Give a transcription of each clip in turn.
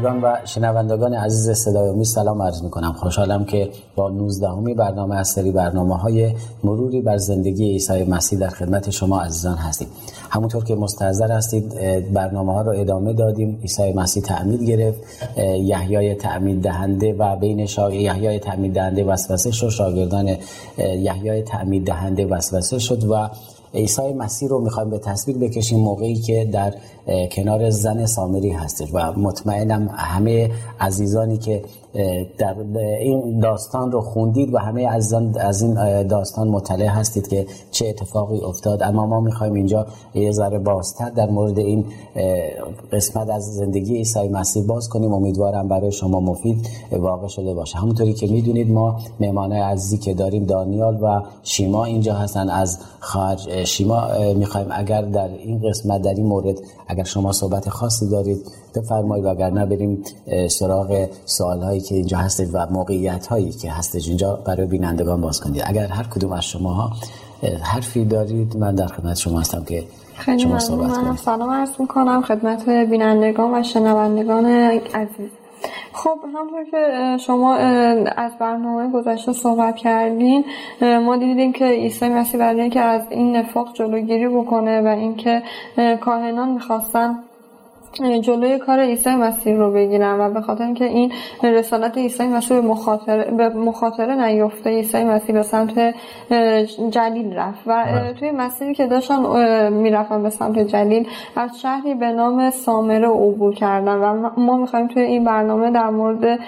بینندگان و شنوندگان عزیز صدای سلام عرض می کنم خوشحالم که با 19 برنامه از سری برنامه های مروری بر زندگی عیسی مسیح در خدمت شما عزیزان هستیم. همونطور که مستحضر هستید برنامه ها رو ادامه دادیم. عیسی مسیح تعمید گرفت. یحیای تعمید دهنده و بین یحیای تعمید دهنده وسوسه شد. شاگردان یحیای تعمید دهنده وسوسه شد و عیسی مسیح رو می‌خوایم به تصویر بکشیم موقعی که در کنار زن سامری هستش. و مطمئنم همه عزیزانی که در این داستان رو خوندید و همه عزیزان از این داستان مطلع هستید که چه اتفاقی افتاد. اما ما می‌خوایم اینجا یه ذره بازتر در مورد این قسمت از زندگی عیسی مسیح باز کنیم. امیدوارم برای شما مفید واقع شده باشه. همونطوری که می‌دونید ما مهمانای عزیزی که داریم دانیال و شیما اینجا هستن از خارج شیما می‌خوایم اگر در این قسمت در این مورد اگر شما صحبت خاصی دارید بفرمایید اگر بریم سراغ سوال هایی که اینجا هست و موقعیت هایی که هست اینجا برای بینندگان باز کنید. اگر هر کدوم از شما ها حرفی دارید من در خدمت شما هستم که خیلی شما صحبت کنید. سلام عرض می‌کنم خدمت بینندگان و شنوندگان عزیز. خب همونطور که شما از برنامه گذشته صحبت کردین ما دیدیم که عیسی مسیح برای اینکه از این نفاق جلوگیری بکنه و اینکه کاهنان می‌خواستن جلوی کار عیسی مسیح رو بگیرن و به خاطر اینکه این رسالت عیسی مسیح به مخاطره به مخاطره نیفته عیسی مسیح به سمت جلیل رفت و بله. توی مسیری که داشتن می‌رفتن به سمت جلیل از شهری به نام سامره عبور کردن و ما می‌خوایم توی این برنامه در مورد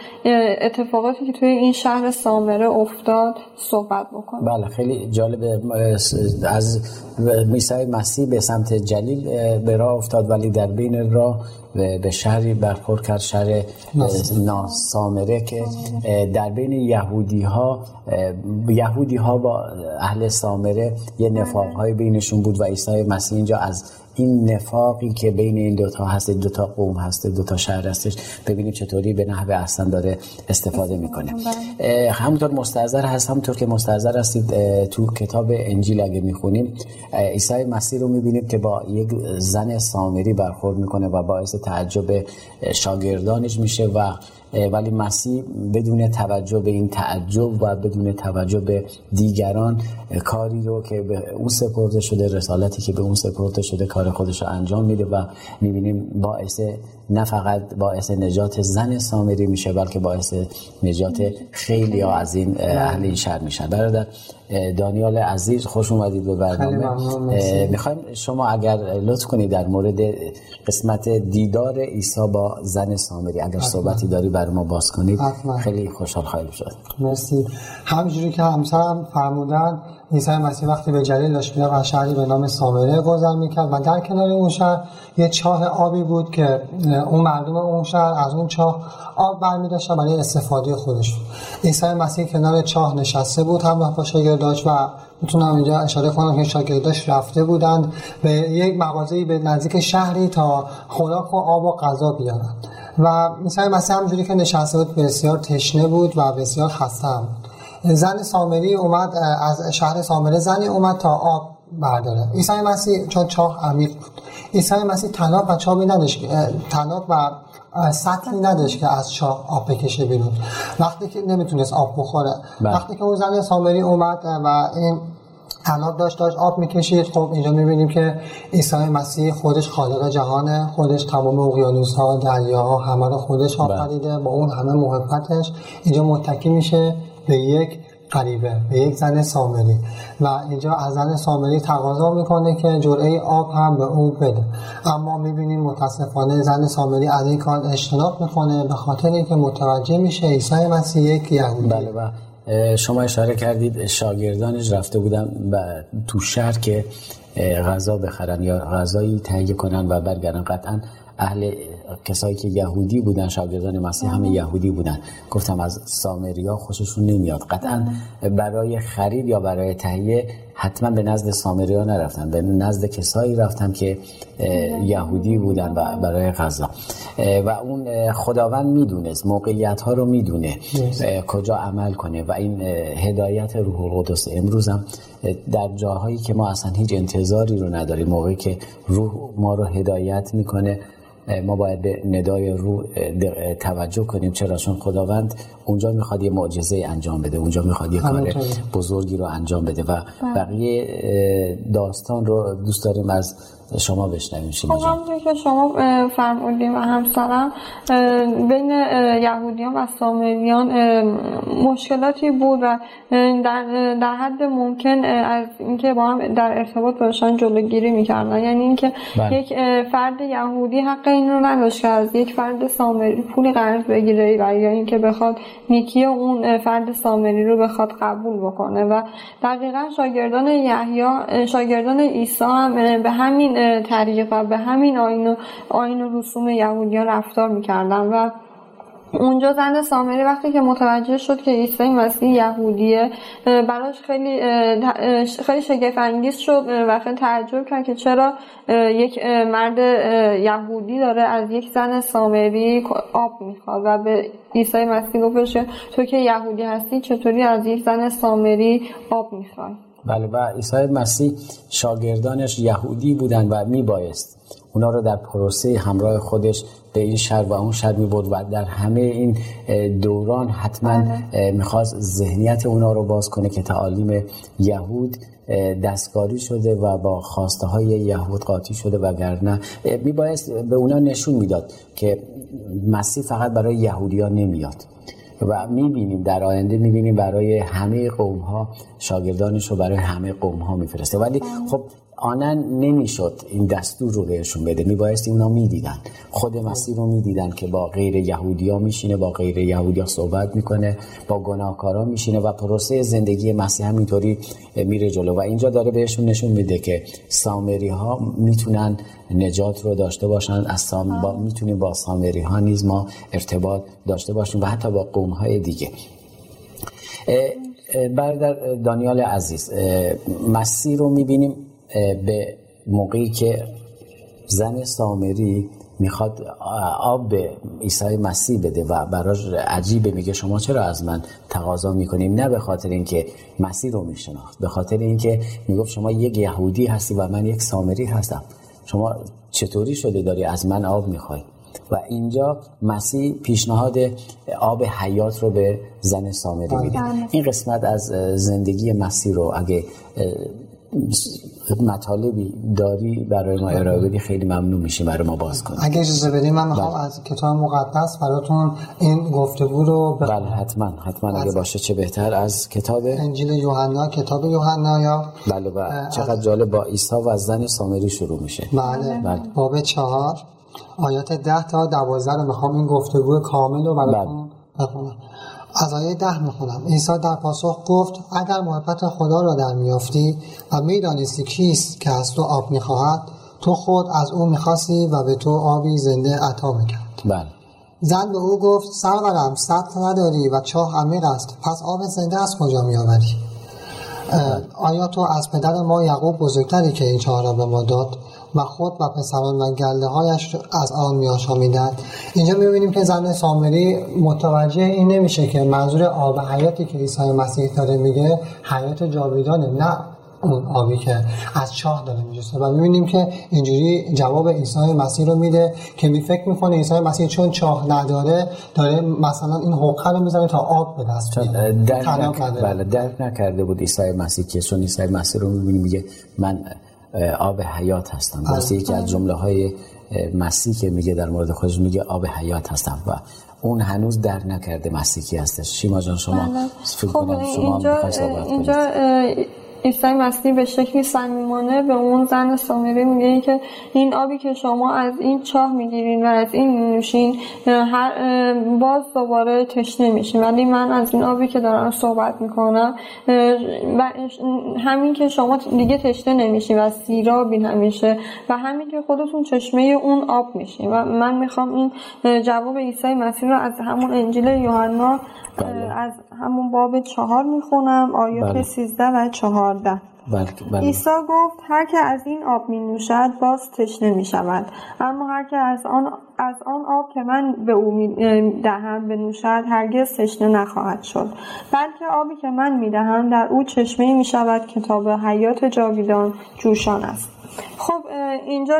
اتفاقاتی که توی این شهر سامره افتاد صحبت بکنیم بله خیلی جالبه از عیسی مسیح به سمت جلیل به راه افتاد ولی در بین راه به شهری برخورد کرد شهر ناسامره که در بین یهودی ها یهودی ها با اهل سامره یه نفاق های بینشون بود و عیسی مسیح اینجا از این نفاقی که بین این دوتا هست دوتا قوم هست دوتا شهر هستش ببینیم چطوری به نحو احسن داره استفاده می‌کنه. همونطور مستحضر هست همونطور که مستحضر هستید تو کتاب انجیل اگه می‌خونیم عیسی مسیح رو می‌بینیم که با یک زن سامری برخورد می‌کنه و باعث تعجب شاگردانش میشه و ولی مسیح بدون توجه به این تعجب و بدون توجه به دیگران کاری رو که به اون سپرده شده رسالتی که به اون سپرده شده کار خودش رو انجام میده و می‌بینیم باعث نه فقط باعث نجات زن سامری میشه بلکه باعث نجات خیلی ها از این اهل این شهر میشن. برادر دانیال عزیز خوش اومدید به برنامه. می‌خوایم شما اگر لطف کنید در مورد قسمت دیدار عیسی با زن سامری اگر صحبتی داری بر ما باز کنید. خیلی خوشحال خواهیم شد. مرسی. همجوری که همسرم فرمودن عیسی مسیح وقتی به جلیل داشت می‌رفت از شهری به نام سامره گذر می‌کرد و در کنار اون شهر یه چاه آبی بود که اون مردم اون شهر از اون چاه آب برمی برای استفاده خودشون عیسی مسیح کنار چاه نشسته بود همراه با شاگرداش و می‌تونم اینجا اشاره کنم که شاگرداش رفته بودند به یک مغازه‌ای به نزدیک شهری تا خوراک و آب و غذا بیارن و عیسی مسیح همجوری که نشسته بود بسیار تشنه بود و بسیار خسته بود. زن سامری اومد از شهر سامره زنی اومد تا آب برداره. عیسی مسیح چون چاه عمیق بود. عیسی مسیح تناب و چابی نداشت تناب و سطلی نداشت که از چاه آب بکشه بیرون. وقتی که نمی‌تونست آب بخوره. بله. وقتی که اون زن سامری اومد و این تناب داشت داشت آب می‌کشید. خب اینجا می‌بینیم که عیسی مسیح خودش خالق جهانه خودش تمام اقیانوس ها دریاها همه رو خودش بله. آفریده با اون همه محبتش. اینجا متکی میشه. به یک غریبه به یک زن سامری. و اینجا از زن سامری تقاضا می‌کنه که جرعه آب هم به او بده. اما می‌بینیم متاسفانه زن سامری از این کار اجتناب می‌کنه به خاطر اینکه متوجه میشه عیسی مسیح یک یهودی. بله و شما اشاره کردید شاگردانش رفته بودن تو شهر که غذا بخرن یا غذایی تهیه کنن و برگردن. قطعا اهل کسایی که یهودی بودن شاگردان مسیح همه یهودی بودن. گفتم از سامریا خوششون نمیاد. قطعا برای خرید یا برای تهیه حتما به نزد سامری ها نرفتم به نزد کسایی رفتم که یهودی بودن و برای غذا. و اون خداوند می‌دونست موقعیت ها رو می‌دونه کجا عمل کنه. و این هدایت روح القدس امروز هم در جاهایی که ما اصلا هیچ انتظاری رو نداریم. موقعی که روح ما رو هدایت می‌کنه ما باید به ندای رو توجه کنیم. چرا؟ چون خداوند اونجا می‌خواد یه معجزه انجام بده. اونجا می‌خواد یه کار بزرگی رو انجام بده. و بله. بقیه داستان رو دوست داریم از شما بشنویم شما خب که شما فرمودیم و همسرم بین یهودیان و سامریان مشکلاتی بود و در, در حد ممکن از اینکه با هم در ارتباط باشن جلوگیری می‌کردن یعنی اینکه بله. یک فرد یهودی حق این رو نداشت که از یک فرد سامری پول قرض بگیره و یا اینکه بخواد نیکی اون فرد سامری رو بخواد قبول بکنه و دقیقا شاگردان یحیی شاگردان عیسی هم به همین طریق و به همین آین و, آین و رسوم یهودیان رفتار می‌کردن و اونجا زن سامری وقتی که متوجه شد که عیسی مسیح یهودیه براش خیلی خیلی شگفت انگیز شد و خیلی تعجب کرد که چرا یک مرد یهودی داره از یک زن سامری آب می‌خواد و به عیسی مسیح گفتش تو که یهودی هستی چطوری از یک زن سامری آب می‌خوای؟ بله و عیسی مسیح شاگردانش یهودی بودن و میبایست اونا رو در پروسه همراه خودش به این شهر و اون شهر می بود و در همه این دوران حتما بله. می‌خواست ذهنیت اونا رو باز کنه که تعالیم یهود دستکاری شده و با خواسته های یهود قاطی شده وگرنه میبایست به اونا نشون می‌داد که مسیح فقط برای یهودیان نمیاد و می‌بینیم در آینده می‌بینیم برای همه قوم ها شاگردانش رو برای همه قوم ها میفرسته ولی. خب آنن نمی‌شد این دستور رو بهشون بده. میبایستی اونا می‌دیدن. خود مسیح رو می‌دیدن که با غیر یهودی ها میشینه با غیر یهودی ها صحبت می‌کنه با گناهکارا میشینه و پروسه زندگی مسیح همینطوری میره جلو. و اینجا داره بهشون نشون میده که سامری ها می‌تونن نجات رو داشته باشن. از سام... با... می‌تونیم با سامری ها نیز ما ارتباط داشته باشیم و حتی با قوم های دیگه برادر دانیال عزیز مسیح رو می‌بینیم به موقعی که زن سامری می‌خواد آب به عیسی مسیح بده و براش عجیبه میگه شما چرا از من تقاضا می‌کنیم نه به خاطر اینکه مسیح رو میشناخت به خاطر اینکه می‌گفت شما یک یهودی هستی و من یک سامری هستم. شما چطوری شده داری از من آب می‌خوای؟ و اینجا مسیح پیشنهاد آب حیات رو به زن سامری میده. این قسمت از زندگی مسیح رو اگه مطالبی داری برای ما ارائه بدی خیلی ممنون میشیم برای ما باز کنیم اگه اجازه بدیم من می‌خوام بله. از کتاب مقدس براتون این گفتگو رو بله حتما حتما اگه باشه چه بهتر. از کتاب انجیل یوحنا کتاب یوحنا یا بله بله. چقدر جالب با عیسی و از زن سامری شروع میشه. بله, بله. باب چهار آیات ده تا دوازده رو می‌خوام این گفتگو کامل رو براتون بله. بخونم. از آیه ده می‌خونم. عیسی در پاسخ گفت اگر محبت خدا را در میافتی و می‌دانستی کیست که از تو آب می‌خواهد تو خود از او می‌خواستی و به تو آبی زنده عطا می‌کرد. بله. زن به او گفت سرورم سطح نداری و چاه عمیق است پس آب زنده از کجا میآوری؟ آیا تو از پدر ما یعقوب بزرگتری که این چاه را به ما داد؟ و خود و پسران و گله هایش از آن می آشامیدند اینجا می‌بینیم که زن سامری متوجه این نمیشه که منظور آب حیاتی که عیسی مسیح داره میگه حیات جاویدانه نه اون آبی که از چاه داره میجسته و می‌بینیم که اینجوری جواب عیسی مسیح رو میده که می فکر می‌کنه عیسی مسیح چون چاه نداره داره مثلا این حقه رو می‌زنه تا آب به دست بیاره. بله درک نکرده بود عیسی مسیح که چون عیسی مسیح رو می‌بینیم میگه من آب حیات هستم. درسته یکی از جمله های مسیح که میگه در مورد خودش میگه آب حیات هستم و اون هنوز در نکرده مسیحی هستش. شیما جان شما بله. فکر خب کنم شما اینجا, اینجا عیسی مسیح به شکلی صمیمانه به اون زن سامری میگه که این آبی که شما از این چاه می‌گیرین و از این میشین هر باز دوباره تشنه میشین. ولی من از این آبی که دارم صحبت می‌کنم و همین که شما دیگه تشنه نمیشین و سیرابی نمیشه و همین که خودتون چشمه اون آب میشین. و من می‌خوام این جواب عیسی مسیح رو از همون انجیل یوحنا بله. از همون باب چهار می‌خونم آیات بله. سیزده و چهارده. عیسی گفت هر که از این آب می نوشد باز تشنه می شود اما هر که از آن, از آن آب که من به او می دهم بنوشد هرگز تشنه نخواهد شد. بلکه آبی که من می دهم در او چشمه می شود که تا به حیات جاویدان جوشان است. خب اینجا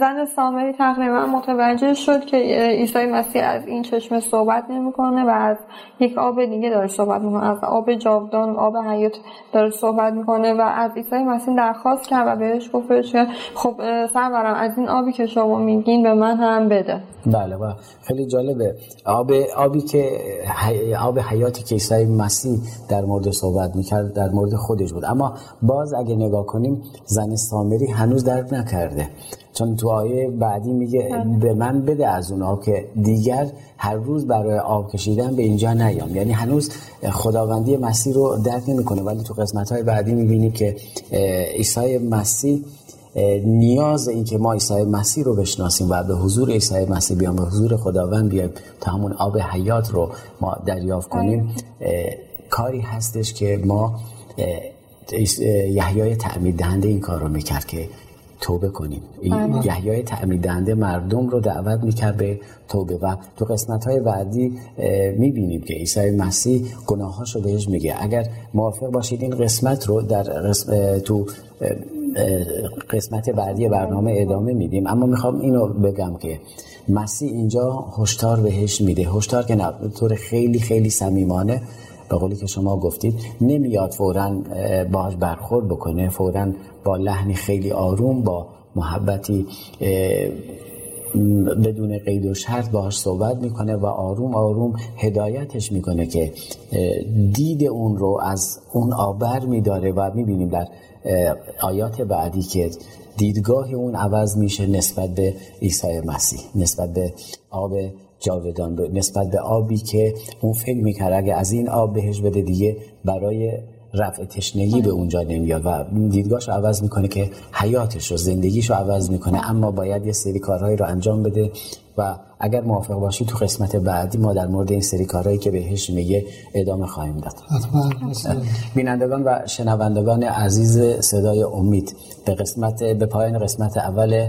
زن سامری تقریبا متوجه شد که عیسی مسیح از این چشمه صحبت نمی‌کنه و از یک آب دیگه داره صحبت می‌کنه از آب جاودان آب حیات داره صحبت می‌کنه و از عیسی مسیح درخواست کرد و بهش گفتش که خب سرورم از این آبی که شما میگین به من هم بده. بله و خیلی جالبه. آب آبی که آب حیاتی که عیسی مسیح در مورد صحبت می‌کرد در مورد خودش بود. اما باز اگه نگاه کنیم زن سامری هنوز درک نکرده. چون تو آیه بعدی میگه بله. به من بده از اون آب که دیگر هر روز برای آب کشیدن به اینجا نیام. یعنی هنوز خداوندی مسیح رو درک نمی‌کنه ولی تو قسمت های بعدی می‌بینیم که عیسی مسیح نیاز این که ما عیسی مسیح رو بشناسیم و به حضور عیسی مسیح بیام به حضور خداوند بیایم تا همون آب حیات رو ما دریافت کنیم. کاری هستش که ما یحیای تعمید دهنده این کار رو می‌کرد که توبه کنیم. بله. یحیای تعمید دهنده مردم رو دعوت می‌کرد به توبه و تو قسمت های بعدی می‌بینیم که عیسی مسیح گناهاش رو بهش میگه. اگر موافق باشید این قسمت رو در قسم تو قسمت بعدی برنامه ادامه میدیم. اما می‌خوام اینو بگم که مسیح اینجا هشدار بهش میده. هشدار که نه طور خیلی خیلی صمیمانه به قولی که شما گفتید نمیاد فورا باش برخورد بکنه فورا با لحنی خیلی آروم با محبتی بدون قید و شرط باهاش صحبت می‌کنه و آروم آروم هدایتش می‌کنه که دید اون رو از اون آبر میداره و می‌بینیم در آیات بعدی که دیدگاه اون عوض میشه نسبت به عیسی مسیح نسبت به آب جاودان نسبت به آبی که اون فکر می‌کرد اگه از این آب بهش بده دیگه برای رفع تشنگی به اونجا نمیاد. و دیدگاهش عوض می‌کنه که حیاتش رو زندگیش رو عوض می‌کنه. اما باید یه سری کارهایی رو انجام بده و اگر موافق باشی تو قسمت بعدی ما در مورد این سری کارهایی که بهش میگه ادامه خواهیم داد. بینندگان و شنوندگان عزیز صدای امید به قسمت به پایان قسمت اول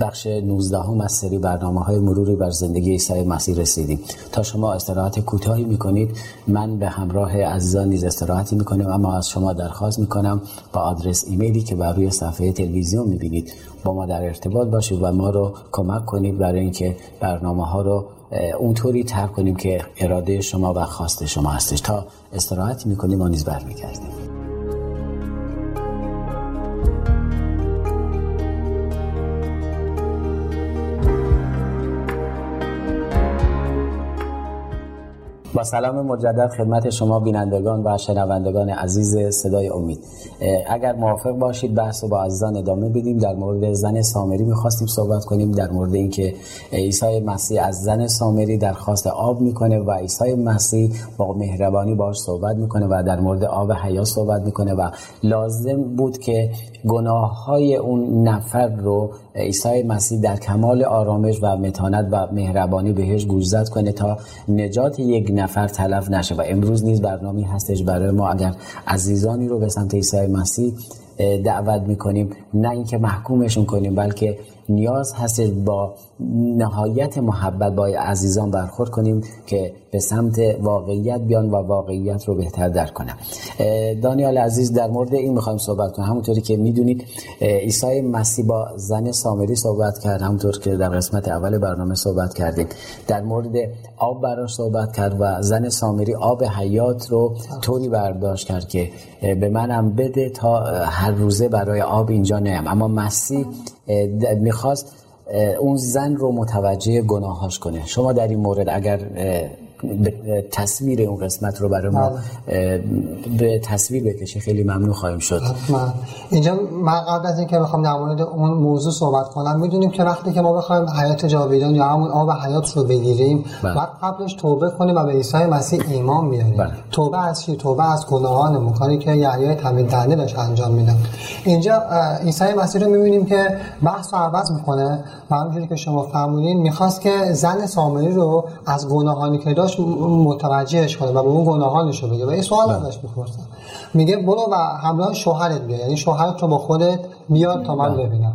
بخش 19 هم از سری برنامه های مروری بر زندگی عیسی مسیح رسیدیم. تا شما استراحت کوتاهی می‌کنید من به همراه عزیزان نیز استراحتی می‌کنم اما از شما درخواست می‌کنم با آدرس ایمیلی که بر روی صفحه تلویزیون می‌بینید. با ما در ارتباط باشید و ما رو کمک کنید برای اینکه برنامه ها رو اونطوری تر کنیم که اراده شما و خواست شما هستش. تا استراحت می‌کنیم و نیز برمیگردیم. با سلام مجدد خدمت شما بینندگان و شنوندگان عزیز صدای امید. اگر موافق باشید بحث رو با عزیزان ادامه بدیم. در مورد زن سامری می‌خواستیم صحبت کنیم. در مورد اینکه عیسی مسیح از زن سامری درخواست آب می‌کنه و عیسی مسیح با مهربانی باش صحبت می‌کنه و در مورد آب حیا صحبت می‌کنه و لازم بود که گناه های اون نفر رو عیسی مسیح در کمال آرامش و متانت و مهربانی بهش گوشزد کنه تا نجات یک نفر تلف نشه. و امروز نیز برنامه هستش برای ما. اگر عزیزانی رو به سمت عیسی مسیح دعوت می‌کنیم نه اینکه محکومشون کنیم بلکه نیاز هست با نهایت محبت با عزیزان برخورد کنیم که به سمت واقعیت بیان و واقعیت رو بهتر درک کنم دانیال عزیز در مورد این می‌خوایم صحبت کنیم. همونطوری که می‌دونید عیسی مسیح با زن سامری صحبت کرد. همونطور که در قسمت اول برنامه صحبت کردیم. در مورد آب براش صحبت کرد و زن سامری آب حیات رو طوری برداشت کرد که به منم بده تا هر روزه برای آب اینجا نیم اما مسیح می‌خواست اون زن رو متوجه گناهاش کنه. شما در این مورد اگر تصویر اون قسمت رو برای ما بله. به تصویر بکشه خیلی ممنون خواهیم شد حتما. اینجا من قبل از اینکه بخوام در مورد اون موضوع صحبت کنم می‌دونیم که وقتی که ما بخوایم حیات جاویدان یا همون آب حیات رو بگیریم بله. بعد قبلش توبه کنیم و به عیسی مسیح ایمان بیاریم بله. توبه از چی توبه از گناهان کاری که یحیای تمید دهنده داشت انجام میدن اینجا عیسی مسیح رو می‌بینیم که بحث رو عوض می‌کنه و همونجوری که شما فرمودین می‌خواست که زن سامری رو از گناهانی که داشت خودش متوجهش کنه و به اون گناهانش رو بگه و این سوال بله. ازش می‌پرسن میگه برو و همراه شوهرت بیا یعنی شوهرت رو با خودت بیار تا من بله. ببینم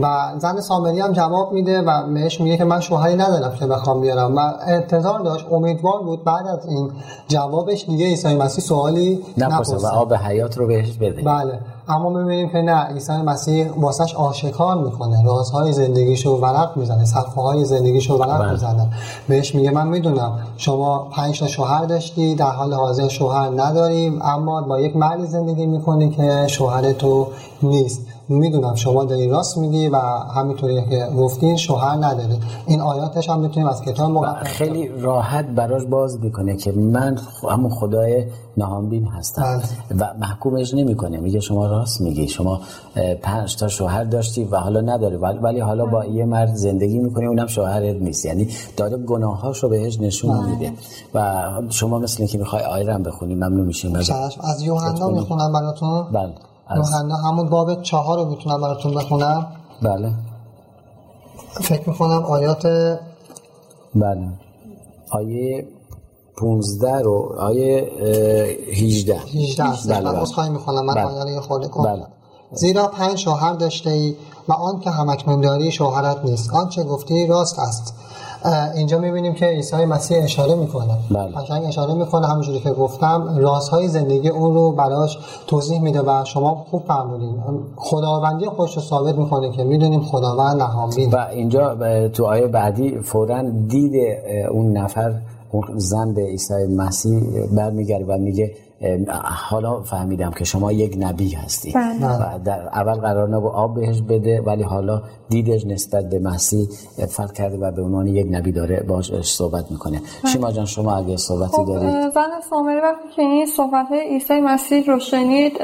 و زن سامری هم جواب میده و بهش میگه که من شوهری ندارم که بخوام بیارم. و انتظار داشت امیدوار بود بعد از این جوابش دیگه عیسی مسیح سوالی نپرسه و آب حیات رو بهش بده. بله. اما می‌بینیم که نه عیسی مسیح واسش آشکار می‌کنه. رازهای زندگیشو ورق می‌زنه صفحه های زندگیشو ورق بله. می‌زنه. بهش میگه من می‌دونم شما پنج تا شوهر داشتی در حال حاضر شوهر نداریم اما با یک مردی زندگی می‌کنی که شوهر تو نیست. می‌دونم شما داری راست میگی و همینطوری که گفتین شوهر نداری این آیاتش هم می‌تونیم از کتاب مقدس خیلی راحت براش باز می‌کنه که من همون خدای نهانبین هستم. بله. و محکومش نمی‌کنه. میگه شما راست میگی. شما پنج تا شوهر داشتی و حالا نداری. ولی حالا با یه مرد زندگی می‌کنی اونم شوهرت نیست. یعنی داره گناهاشو بهش نشون بله. میده. و شما مثل اینکه می‌خوای آیرم بخونی ممنون میشیم. از یوحنا. می‌خونم براتون. بله. یوحنا همون باب چهار رو می‌تونم براتون بخونم. بله فکر می‌کنم آیات بله آیه 15 رو آیه اه، 18 18 است بله، من بله. می‌کنم من بله. آیه خورده بله. زیرا پنج شوهر داشته ای و آن که همکنون داری شوهرت نیست. آنچه گفتی راست است. اینجا می‌بینیم که عیسی مسیح اشاره می‌کنه. بله. قشنگ اشاره می‌کنه همونجوری که گفتم. رازهای زندگی اون رو براش توضیح میده و شما خوب فهمیدین. خداوندی خودش رو ثابت می‌کنه که می‌دونیم خداوند نهانبین. و اینجا تو آیه بعدی فورا دید اون نفر اون زن به عیسی مسیح برمیگرده و میگه حالا فهمیدم که شما یک نبی هستی. بله. و در اول قرار نبود آب بهش بده ولی حالا دیدش نسبت به مسیح فرق کرده و به عنوان یک نبی داره باش صحبت می‌کنه. شیما جان شما اگه صحبتی خب دارید؟ زن سامری وقتی که این صحبت عیسی مسیح رو شنید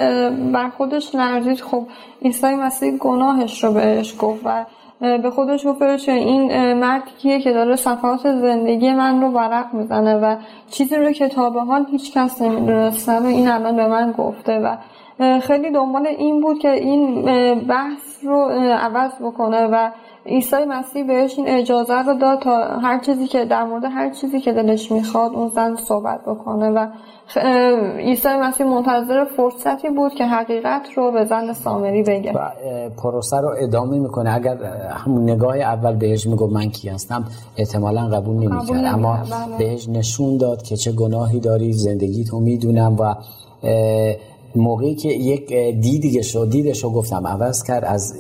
بر خودش لرزید. خب عیسی مسیح گناهش رو بهش گفت و به خودش گفت این مرد کیه که داره صفحات زندگی من رو ورق می‌زنه و چیزی رو که تا به حال هیچ کس نمی‌دونسته و این الان به من گفته و خیلی دنبال این بود که این بحث رو عوض بکنه و عیسی مسیح بهش این اجازه رو داد تا هر چیزی که در مورد هر چیزی که دلش می‌خواد اون زن صحبت بکنه و عیسی مسیح منتظر فرصتی بود که حقیقت رو به زن سامری بگه. و پروسه رو ادامه می‌کنه. اگر همون نگاه اول بهش می‌گفت من کی هستم احتمالا قبول نمی‌کرد. اما بله. بهش نشون داد که چه گناهی داری زندگی تو می‌دونم و موقعی که یک اه، دیدیش رو دیدش رو گفتم عوض کرد از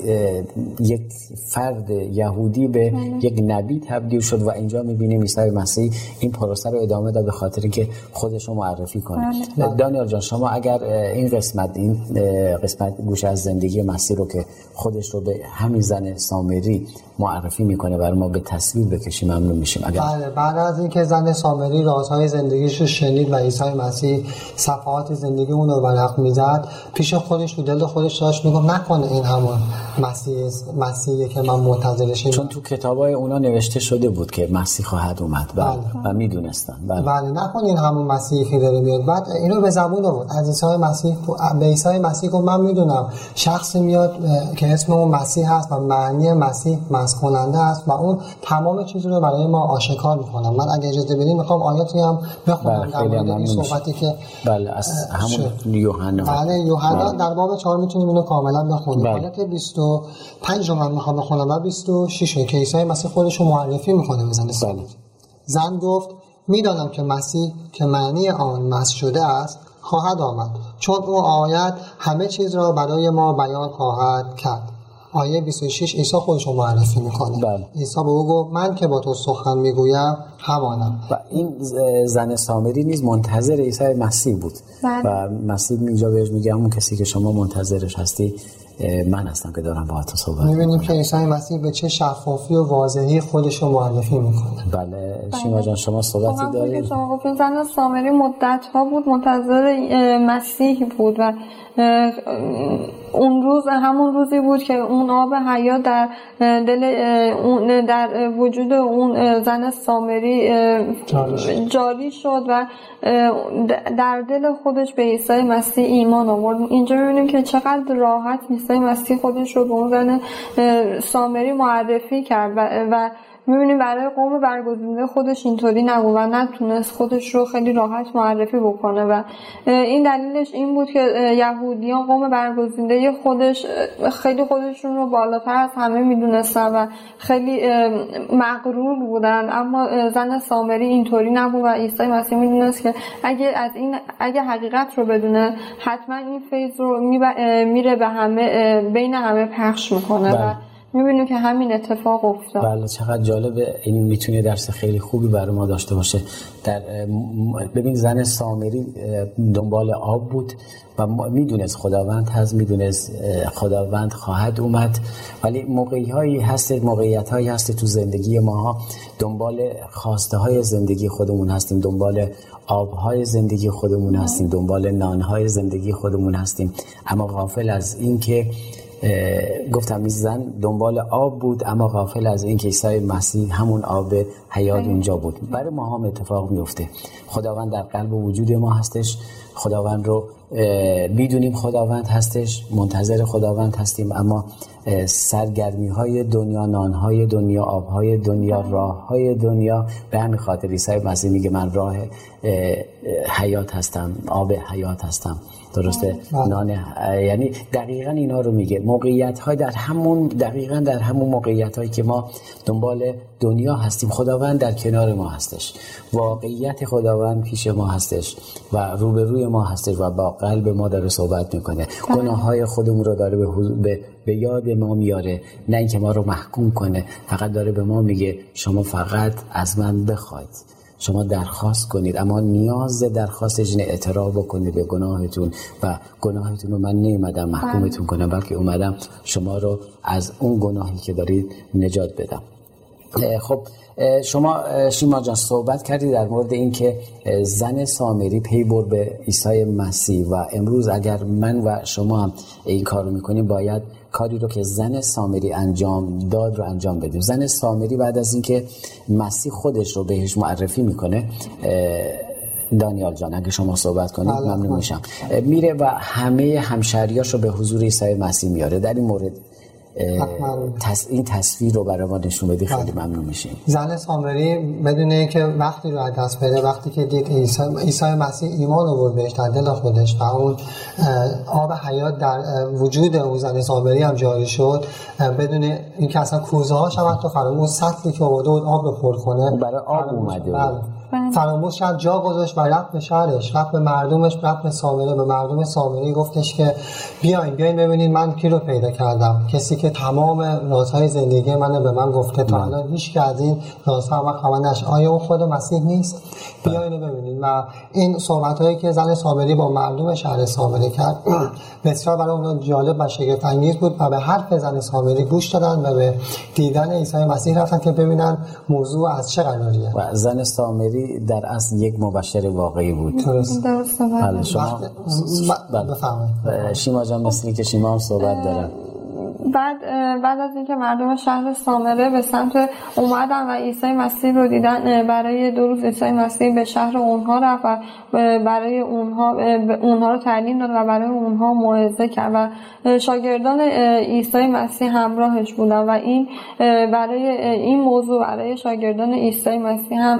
یک فرد یهودی به یک نبی تبدیل شد و اینجا می‌بینیم عیسی مسیح این پروسه رو ادامه داد به خاطر که خودش رو معرفی کنه. دانیال جان شما اگر این قسمت این قسمت گوش از زندگی مسیح رو که خودش رو به همین زن سامری معرفی می‌کنه برای ما به تصویر بکشیم ممنون میشیم. اگر بله بعد از اینکه زن سامری رازهای زندگیش رو شنید و عیسی مسیح صفحات زندگی اون رو می‌زد پیش خودش تو دل خودش داشت می‌گفت نکنه این همون مسیح مسیحیه که من منتظرشم چون تو کتابای اونا نوشته شده بود که مسیح خواهد اومد. بله. و می‌دونستن. بله. بله نکن این همون مسیحی که داره میاد. بعد اینو به زبون آورد. از عیسی مسیح به عیسی مسیح گفت من می‌دونم شخصی میاد که اسم اون مسیح هست و معنی مسیح مس کننده است و اون تمام چیز رو برای ما آشکار می‌کنم من اگه اجازه بدین می‌خوام آیاتی هم بخونم بله، در مورد این صحبتی که بله از همون. یوحنا بله یوحنا بله. در باب 4 می‌تونیم اینو کاملا بخونیم بله. آیات 25 رو من می‌خوام بخونم و 26 رو که عیسی مسیح خودش رو معرفی می‌کنه به زن بله. زن گفت می‌دانم که مسیح که معنی آن مس شده است خواهد آمد چون او آید همه چیز را برای ما بیان خواهد کرد آیه 26 عیسی خودش رو معرفی می‌کنه. بله. عیسی به او گفت من که با تو سخن می‌گویم همانم و این زن سامری نیز منتظر عیسی مسیح بود. بله. و مسیح اینجا بهش میگه همون کسی که شما منتظرش هستی من هستم که دارم با تو صحبت می‌بینیم که عیسی مسیح به چه شفافی و واضحی خودش رو معرفی می‌کنه. بله شیما جان شما خب صحبتی که دارید؟ شما گفتین زن سامری مدت ها بود منتظر مسیح بود و اون روز همون روزی بود که اون آب حیات در دل اون در وجود اون زن سامری جاری شد. و در دل خودش به عیسی مسیح ایمان آورد اینجا می‌بینیم که چقدر راحت عیسی مسیح خودش رو به اون زن سامری معرفی کرد و, و می‌بینیم برای قوم برگزیده خودش اینطوری نبود و نتونست خودش رو خیلی راحت معرفی بکنه و این دلیلش این بود که یهودیان قوم برگزیده خودش خیلی خودشون رو بالاتر از همه می‌دونستن و خیلی مغرور بودن اما زن سامری اینطوری نبود و عیسی مسیح می‌دونست که اگه از این اگه حقیقت رو بدونه حتما این فیض رو میره به همه بین همه پخش می‌کنه و بله. می‌بینیم که همین اتفاق افتاد. بله چقدر جالبه این می‌تونه درس خیلی خوبی برای ما داشته باشه. در ببین زن سامری دنبال آب بود و می‌دونست خداوند هست می‌دونست خداوند خواهد اومد. ولی موقعی هایی هست موقعیت هایی هست تو زندگی ما دنبال خواسته های زندگی خودمون هستیم دنبال آب های زندگی خودمون هستیم دنبال نان های زندگی خودمون هستیم. اما غافل از این که گفتم این زن دنبال آب بود اما غافل از این که عیسی مسیح همون آب حیات اونجا بود. برای ما هم اتفاق میفته خداوند در قلب و وجود ما هستش. خداوند رو می‌دونیم خداوند هستش منتظر خداوند هستیم اما سرگرمی های دنیا نان های دنیا آب های دنیا راه های دنیا. به همین خاطر عیسی مسیح میگه من راه حیات هستم آب حیات هستم. درسته؟ بله. نان یعنی دقیقا اینا رو میگه. موقعیت های در همون دقیقا در همون موقعیت هایی که ما دنبال دنیا هستیم. خداوند در کنار ما هستش. واقعیت خداوند پیش ما هستش و روبروی ما هستش و با قلب ما داره صحبت می‌کنه. بله. گناه های خودمون رو داره به, به یاد ما میاره. نه اینکه ما رو محکوم کنه. فقط داره به ما میگه شما فقط از من بخواید. شما درخواست کنید. اما نیاز درخواستش اینه اعتراف بکنید به گناهتون. و گناهتون رو من نیومدم محکومتون بله. کنم بلکه اومدم شما رو از اون گناهی که دارید نجات بدم. خب شما شیما جان صحبت کردی در مورد اینکه زن سامری پی بر به عیسی مسیح و امروز اگر من و شما هم این کار رو می‌کنیم باید کاری رو که زن سامری انجام داد رو انجام بدیم زن سامری بعد از اینکه مسیح خودش رو بهش معرفی می‌کنه دانیال جان اگه شما صحبت کنید بله، ممنون میشم. میره و همه همشریاش رو به حضور عیسی مسیح میاره. در این مورد این تصویر رو برای ما نشون بدی خیلی بله. ممنون میشیم. زن سامری بدون که وقتی رو دست بده وقتی که دید عیسی مسیح ایمان آورد بهش در دل خودش و اون آب حیات در وجود اون زن سامری هم جاری شد بدون اینکه اصلا کوزه هاش هم حتی اون سطلی که آورده بود آب رو پر کنه. برای آب اومده فراموش کرد جا گذاشت و رفت به شهرش رفت به مردمش رفت به سامره. به مردم سامری گفتش که بیاین بیاین ببینید من کی رو پیدا کردم. کسی که تمام رازهای زندگی من به من گفته تا الان هیچ که از این رازها من خبر نش آیا اون خود مسیح نیست؟ بیاین ببینید و این صحبت هایی که زن سامری با مردم شهر سامری کرد بسیار برای اون جالب و شگفت انگیز بود و به حرف زن سامری گوش دادن و به دیدن عیسی مسیح رفتن که ببینن موضوع از چه قراریه و زن سامری در اصل یک مبشر واقعی بود. درست. بله شما بله. شیما جان مثلی که شیما هم صحبت دارن بعد بعد از اینکه مردم شهر سامره به سمت اومدن و عیسی مسیح رو دیدن برای دو روز عیسی مسیح به شهر اونها رفت و برای اونها اونها رو تعلیم داد و برای اونها موعظه کرد و شاگردان عیسی مسیح همراهش بودن و این برای این موضوع برای شاگردان عیسی مسیح هم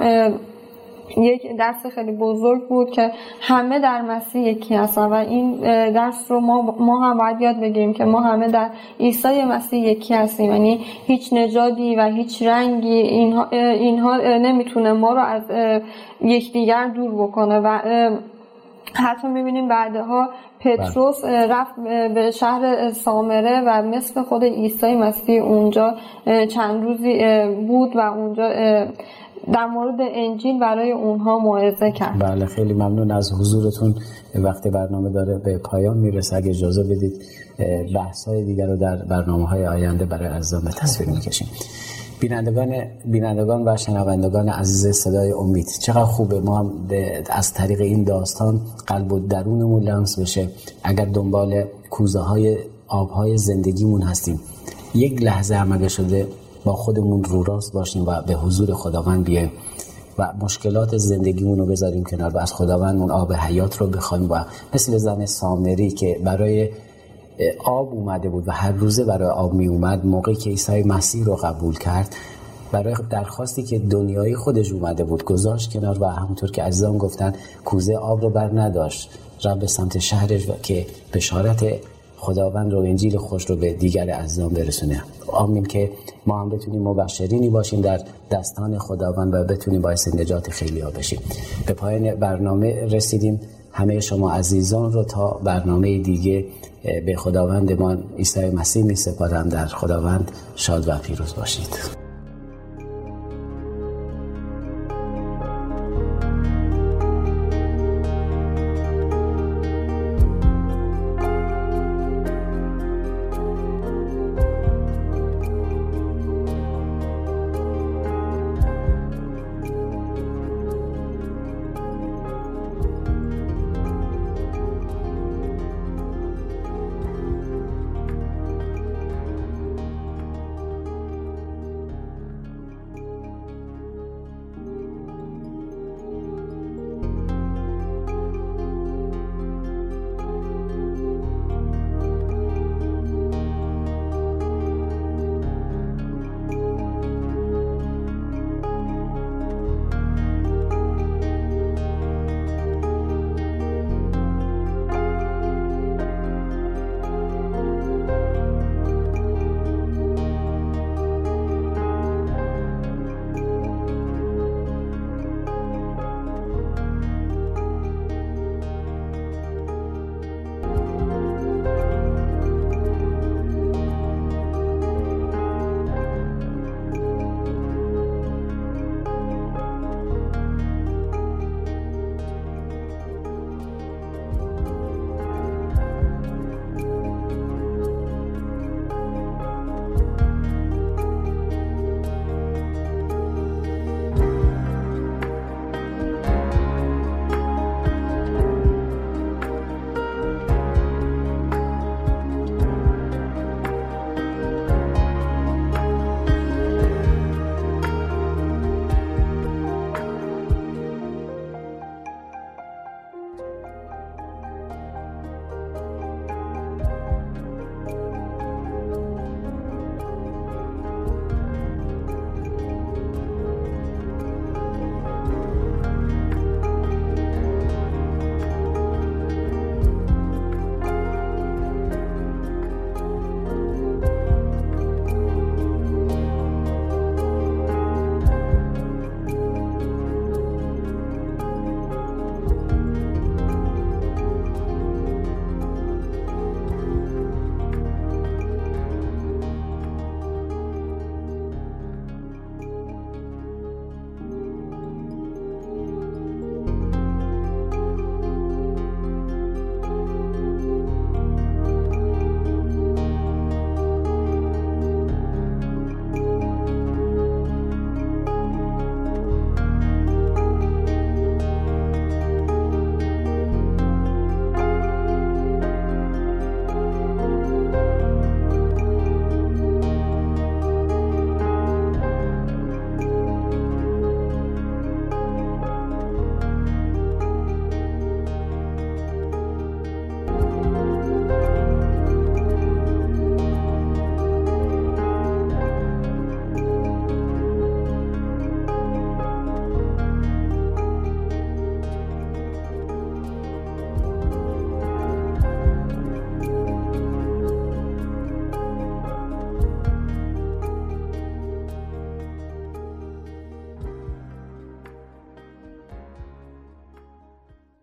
یک درس خیلی بزرگ بود که همه در مسیح یکی هستن و این درس رو ما, ما هم باید یاد بگیریم که ما همه در عیسی مسیح یکی هستیم یعنی هیچ نژادی و هیچ رنگی اینها, اینها نمی‌تونه ما رو از یکدیگر دور بکنه و حتی می‌بینیم بعدها پتروس بله. رفت به شهر سامره و مثل خود عیسی مسیح اونجا چند روزی بود و اونجا در مورد انجیل برای اونها موعظه کرد. بله خیلی ممنون از حضورتون. وقتی برنامه داره به پایان می‌رسه. اگه اجازه بدید بحث های دیگر رو در برنامه های آینده برای عزیزان به تصویر می‌کشیم. بینندگان بینندگان و شنوندگان عزیز صدای امید چقدر خوبه. ما هم از طریق این داستان قلب و درونمون لمس بشه. اگر دنبال کوزه های آب های زندگیمون هستیم یک لحظه هم شده با خودمون رو راست باشیم و به حضور خداوند بیایم و مشکلات زندگیمون رو بذاریم کنار و از خداوند اون آب حیات رو بخوایم و مثل زن سامری که برای آب اومده بود و هر روزه برای آب می اومد موقعی که عیسی مسیح رو قبول کرد برای درخواستی که دنیایی خودش اومده بود گذاشت کنار و همونطور که عزیزان گفتن کوزه آب رو بر نداشت. رب به سمت شهرش که بشارت خداوند رو انجیل خوش رو به دیگر عزیزان برسونه. آمین که ما هم بتونیم مبشرینی باشیم در دستان خداوند و بتونیم باعث نجات خیلی ها بشیم. به پایان برنامه رسیدیم. همه شما عزیزان رو تا برنامه دیگه به خداوندمان عیسی مسیح می سپارم. در خداوند شاد و پیروز باشید.